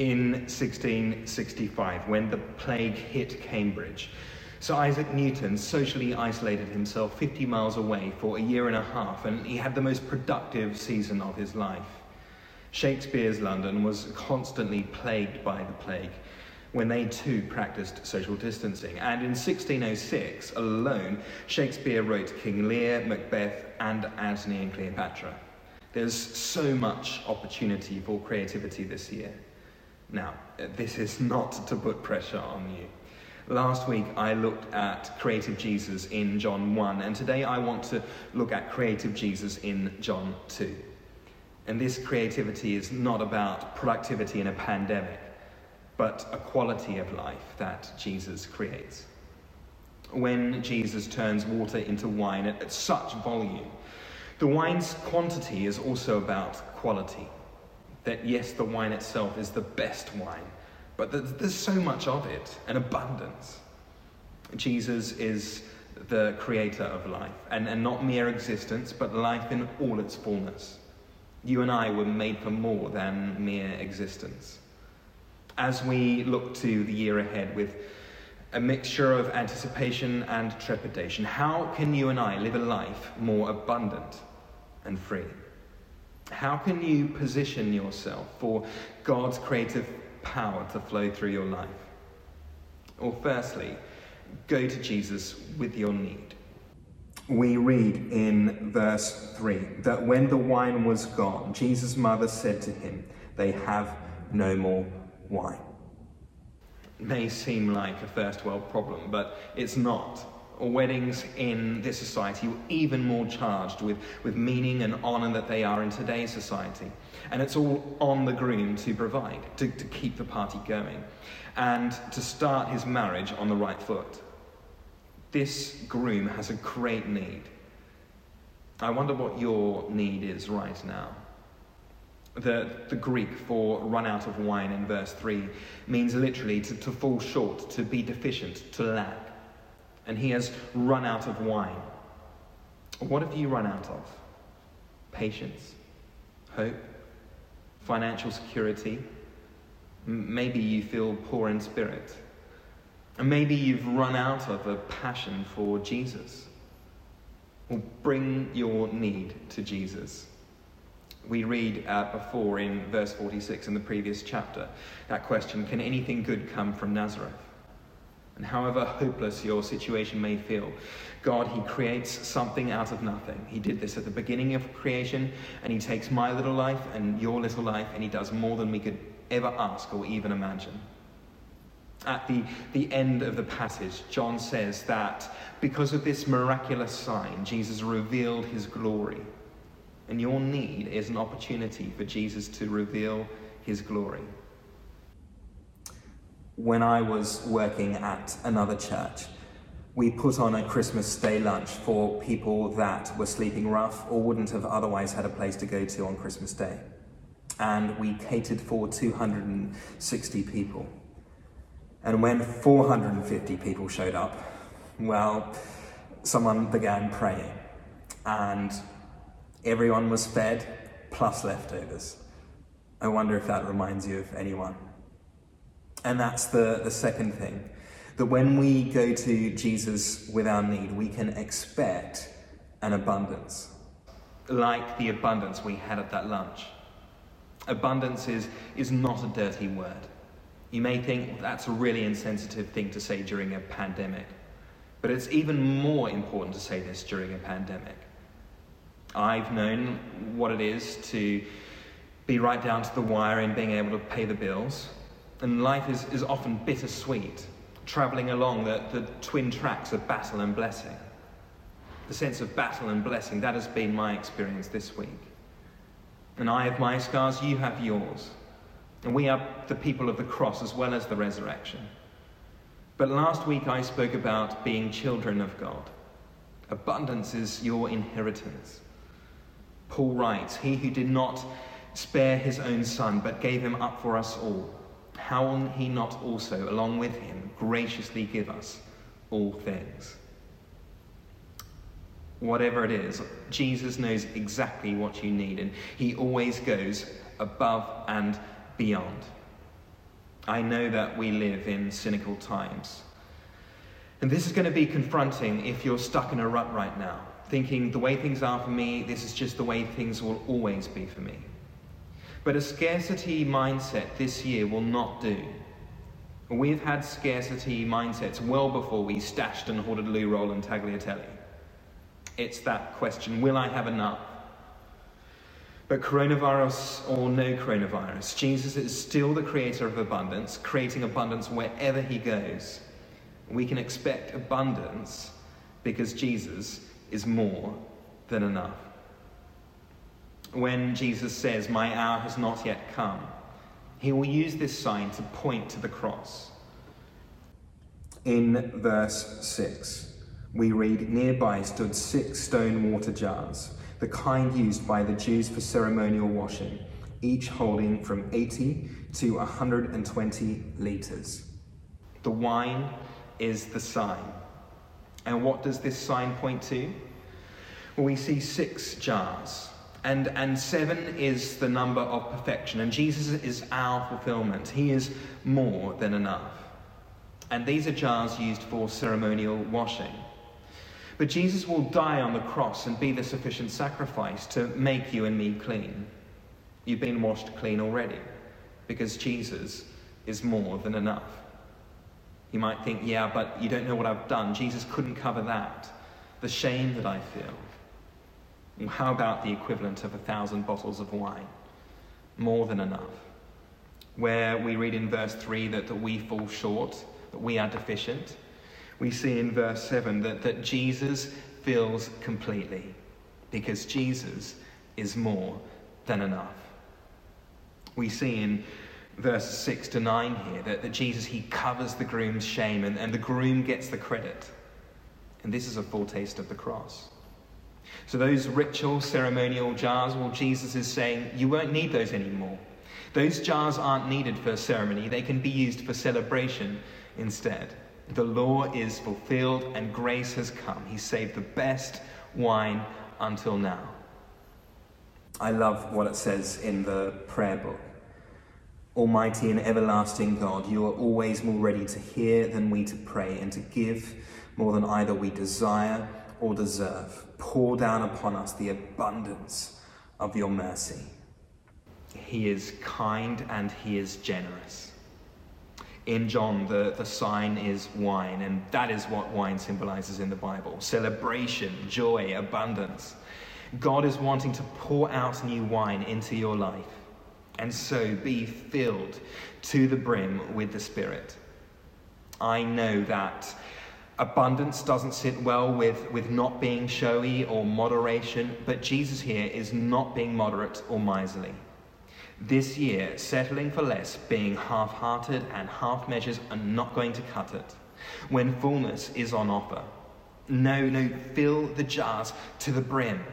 in 1665 when the plague hit Cambridge. Sir Isaac Newton socially isolated himself 50 miles away for a year and a half, and he had the most productive season of his life. Shakespeare's London was constantly plagued by the plague when they too practiced social distancing. And in 1606 alone, Shakespeare wrote King Lear, Macbeth, and Antony and Cleopatra. There's so much opportunity for creativity this year. Now, this is not to put pressure on you. Last week I looked at creative Jesus in John 1, and today I want to look at creative Jesus in John 2. And this creativity is not about productivity in a pandemic, but a quality of life that Jesus creates. When Jesus turns water into wine at, such volume, the wine's quantity is also about quality. That yes, the wine itself is the best wine, but there's so much of it, an abundance. Jesus is the creator of life, and, and not mere existence, but life in all its fullness. You and I were made for more than mere existence. As we look to the year ahead with a mixture of anticipation and trepidation, how can you and I live a life more abundant and free? How can you position yourself for God's creative power to flow through your life? Or, firstly, go to Jesus with your need. We read in verse 3 that when the wine was gone, Jesus' mother said to him, They have no more wine. It may seem like a first world problem, but it's not. Or weddings in this society were even more charged with, with meaning and honour that they are in today's society. And it's all on the groom to provide, to, to keep the party going, and to start his marriage on the right foot. This groom has a great need. I wonder what your need is right now. The, the Greek for run out of wine in verse 3 means literally to, to fall short, to be deficient, to lack. And he has run out of wine. What have you run out of? Patience, hope, financial security. Maybe you feel poor in spirit. And maybe you've run out of a passion for Jesus. Well, bring your need to Jesus. We read uh, before in verse 46 in the previous chapter that question Can anything good come from Nazareth? And however hopeless your situation may feel, God, He creates something out of nothing. He did this at the beginning of creation, and He takes my little life and your little life, and He does more than we could ever ask or even imagine. At the, the end of the passage, John says that because of this miraculous sign, Jesus revealed his glory. And your need is an opportunity for Jesus to reveal his glory. When I was working at another church, we put on a Christmas Day lunch for people that were sleeping rough or wouldn't have otherwise had a place to go to on Christmas Day. And we catered for 260 people. And when 450 people showed up, well, someone began praying. And everyone was fed, plus leftovers. I wonder if that reminds you of anyone. And that's the, the second thing that when we go to Jesus with our need, we can expect an abundance, like the abundance we had at that lunch. Abundance is, is not a dirty word. You may think that's a really insensitive thing to say during a pandemic, but it's even more important to say this during a pandemic. I've known what it is to be right down to the wire in being able to pay the bills, and life is, is often bittersweet, travelling along the, the twin tracks of battle and blessing. The sense of battle and blessing, that has been my experience this week. And I have my scars, you have yours. And we are the people of the cross as well as the resurrection. But last week I spoke about being children of God. Abundance is your inheritance. Paul writes, He who did not spare his own son, but gave him up for us all, how will he not also, along with him, graciously give us all things? Whatever it is, Jesus knows exactly what you need, and he always goes above and beyond. I know that we live in cynical times. And this is going to be confronting if you're stuck in a rut right now, thinking the way things are for me, this is just the way things will always be for me. But a scarcity mindset this year will not do. We've had scarcity mindsets well before we stashed and hoarded loo roll and tagliatelle. It's that question will I have enough? But coronavirus or no coronavirus, Jesus is still the creator of abundance, creating abundance wherever he goes. We can expect abundance because Jesus is more than enough. When Jesus says, My hour has not yet come, he will use this sign to point to the cross. In verse 6, we read, Nearby stood six stone water jars, the kind used by the Jews for ceremonial washing, each holding from 80 to 120 litres. The wine is the sign. And what does this sign point to? Well, we see six jars. And, and seven is the number of perfection. And Jesus is our fulfillment. He is more than enough. And these are jars used for ceremonial washing. But Jesus will die on the cross and be the sufficient sacrifice to make you and me clean. You've been washed clean already because Jesus is more than enough. You might think, yeah, but you don't know what I've done. Jesus couldn't cover that. The shame that I feel. How about the equivalent of a thousand bottles of wine? More than enough. Where we read in verse 3 that, that we fall short, that we are deficient we see in verse 7 that, that Jesus fills completely because Jesus is more than enough. We see in verses 6 to 9 here that, that Jesus, he covers the groom's shame and, and the groom gets the credit. And this is a foretaste of the cross. So those ritual, ceremonial jars, well, Jesus is saying, you won't need those anymore. Those jars aren't needed for ceremony. They can be used for celebration instead. The law is fulfilled and grace has come. He saved the best wine until now. I love what it says in the prayer book. Almighty and everlasting God, you are always more ready to hear than we to pray and to give more than either we desire or deserve. Pour down upon us the abundance of your mercy. He is kind and he is generous in John, the, the sign is wine, and that is what wine symbolizes in the Bible celebration, joy, abundance. God is wanting to pour out new wine into your life, and so be filled to the brim with the Spirit. I know that abundance doesn't sit well with, with not being showy or moderation, but Jesus here is not being moderate or miserly. This year, settling for less, being half hearted and half measures are not going to cut it. When fullness is on offer, no, no, fill the jars to the brim.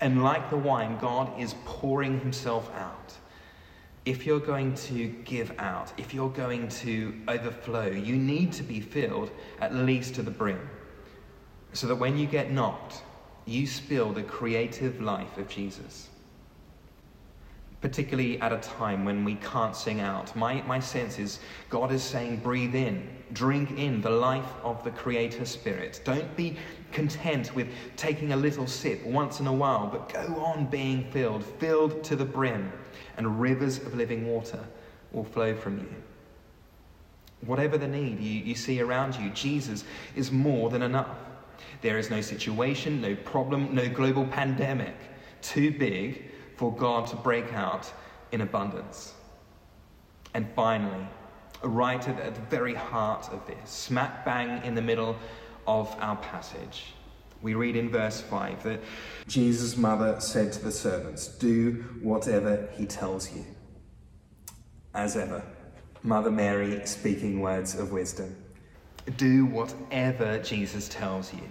And like the wine, God is pouring himself out. If you're going to give out, if you're going to overflow, you need to be filled at least to the brim. So that when you get knocked, you spill the creative life of Jesus particularly at a time when we can't sing out. My, my sense is God is saying, breathe in, drink in the life of the Creator Spirit. Don't be content with taking a little sip once in a while, but go on being filled, filled to the brim, and rivers of living water will flow from you. Whatever the need you, you see around you, Jesus is more than enough. There is no situation, no problem, no global pandemic too big for God to break out in abundance. And finally, right at the very heart of this, smack bang in the middle of our passage, we read in verse 5 that Jesus' mother said to the servants, Do whatever he tells you. As ever, Mother Mary speaking words of wisdom. Do whatever Jesus tells you.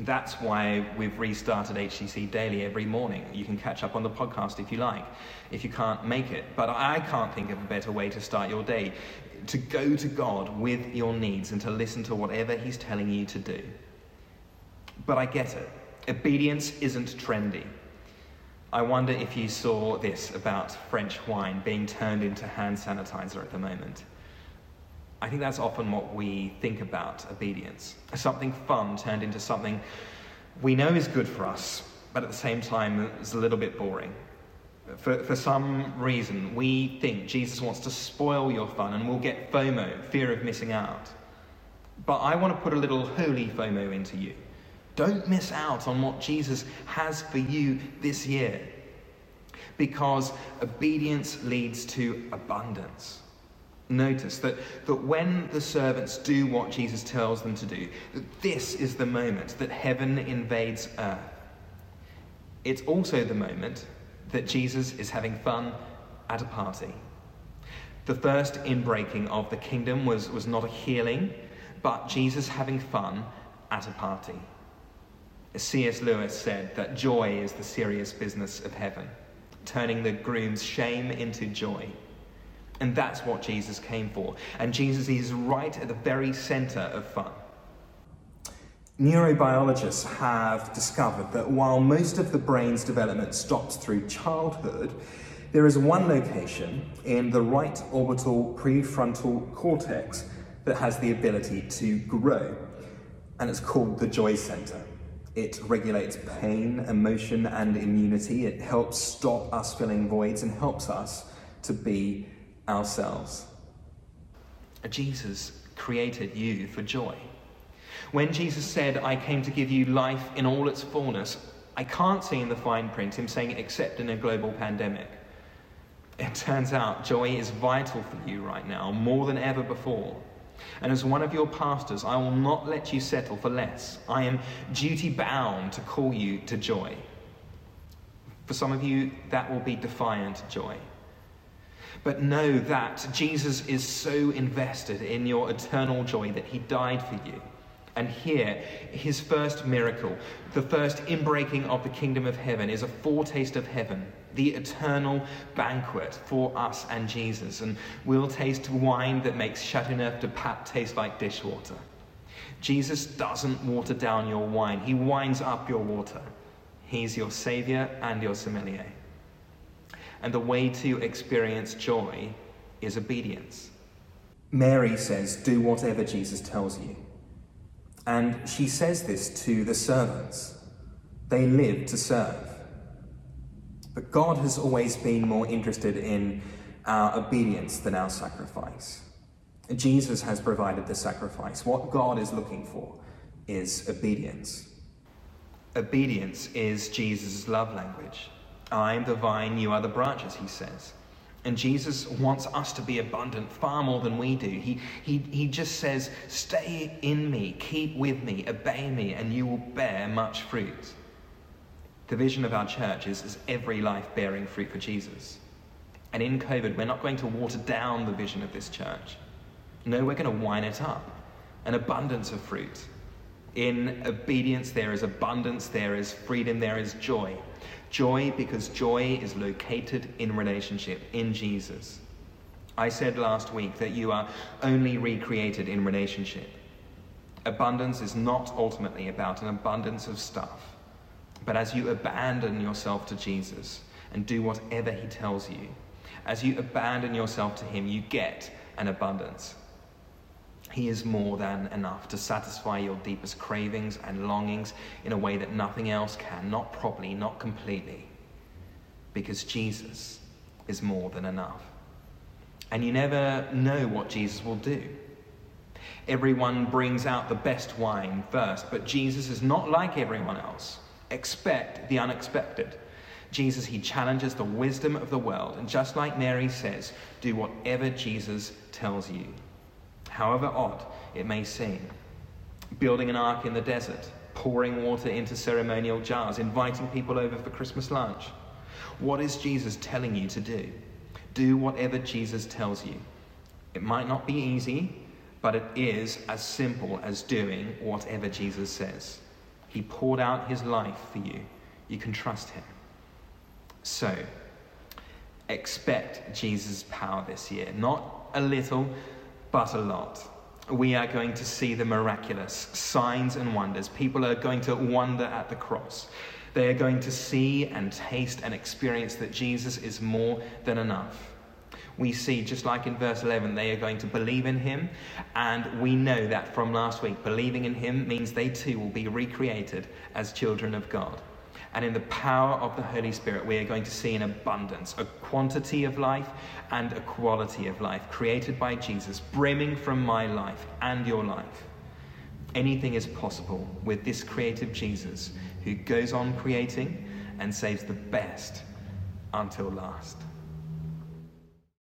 That's why we've restarted HCC daily every morning. You can catch up on the podcast if you like, if you can't make it. But I can't think of a better way to start your day to go to God with your needs and to listen to whatever He's telling you to do. But I get it. Obedience isn't trendy. I wonder if you saw this about French wine being turned into hand sanitizer at the moment. I think that's often what we think about obedience. Something fun turned into something we know is good for us, but at the same time is a little bit boring. For, for some reason, we think Jesus wants to spoil your fun and we'll get FOMO, fear of missing out. But I want to put a little holy FOMO into you. Don't miss out on what Jesus has for you this year. Because obedience leads to abundance. Notice that, that when the servants do what Jesus tells them to do, that this is the moment that heaven invades earth. It's also the moment that Jesus is having fun at a party. The first inbreaking of the kingdom was, was not a healing, but Jesus having fun at a party. C.S. Lewis said that joy is the serious business of heaven, turning the groom's shame into joy. And that's what Jesus came for. And Jesus is right at the very center of fun. Neurobiologists have discovered that while most of the brain's development stops through childhood, there is one location in the right orbital prefrontal cortex that has the ability to grow, and it's called the joy center. It regulates pain, emotion, and immunity. It helps stop us filling voids and helps us to be ourselves. Jesus created you for joy. When Jesus said, I came to give you life in all its fullness, I can't see in the fine print him saying, except in a global pandemic. It turns out joy is vital for you right now, more than ever before. And as one of your pastors, I will not let you settle for less. I am duty bound to call you to joy. For some of you, that will be defiant joy. But know that Jesus is so invested in your eternal joy that he died for you. And here, his first miracle, the first inbreaking of the kingdom of heaven, is a foretaste of heaven, the eternal banquet for us and Jesus. And we'll taste wine that makes Chateauneuf du Pape taste like dishwater. Jesus doesn't water down your wine, he winds up your water. He's your savior and your sommelier. And the way to experience joy is obedience. Mary says, Do whatever Jesus tells you. And she says this to the servants. They live to serve. But God has always been more interested in our obedience than our sacrifice. Jesus has provided the sacrifice. What God is looking for is obedience. Obedience is Jesus' love language. I am the vine, you are the branches, he says. And Jesus wants us to be abundant far more than we do. He, he, he just says, Stay in me, keep with me, obey me, and you will bear much fruit. The vision of our church is, is every life bearing fruit for Jesus. And in COVID, we're not going to water down the vision of this church. No, we're going to wine it up an abundance of fruit. In obedience, there is abundance, there is freedom, there is joy. Joy because joy is located in relationship, in Jesus. I said last week that you are only recreated in relationship. Abundance is not ultimately about an abundance of stuff, but as you abandon yourself to Jesus and do whatever he tells you, as you abandon yourself to him, you get an abundance. He is more than enough to satisfy your deepest cravings and longings in a way that nothing else can, not properly, not completely. Because Jesus is more than enough. And you never know what Jesus will do. Everyone brings out the best wine first, but Jesus is not like everyone else. Expect the unexpected. Jesus, he challenges the wisdom of the world, and just like Mary says, do whatever Jesus tells you however odd it may seem. Building an ark in the desert, pouring water into ceremonial jars, inviting people over for Christmas lunch. What is Jesus telling you to do? Do whatever Jesus tells you. It might not be easy, but it is as simple as doing whatever Jesus says. He poured out his life for you. You can trust him. So, expect Jesus' power this year. Not a little, but a lot. We are going to see the miraculous signs and wonders. People are going to wonder at the cross. They are going to see and taste and experience that Jesus is more than enough. We see, just like in verse 11, they are going to believe in him. And we know that from last week, believing in him means they too will be recreated as children of God. And in the power of the Holy Spirit, we are going to see an abundance, a quantity of life and a quality of life created by Jesus, brimming from my life and your life. Anything is possible with this creative Jesus who goes on creating and saves the best until last.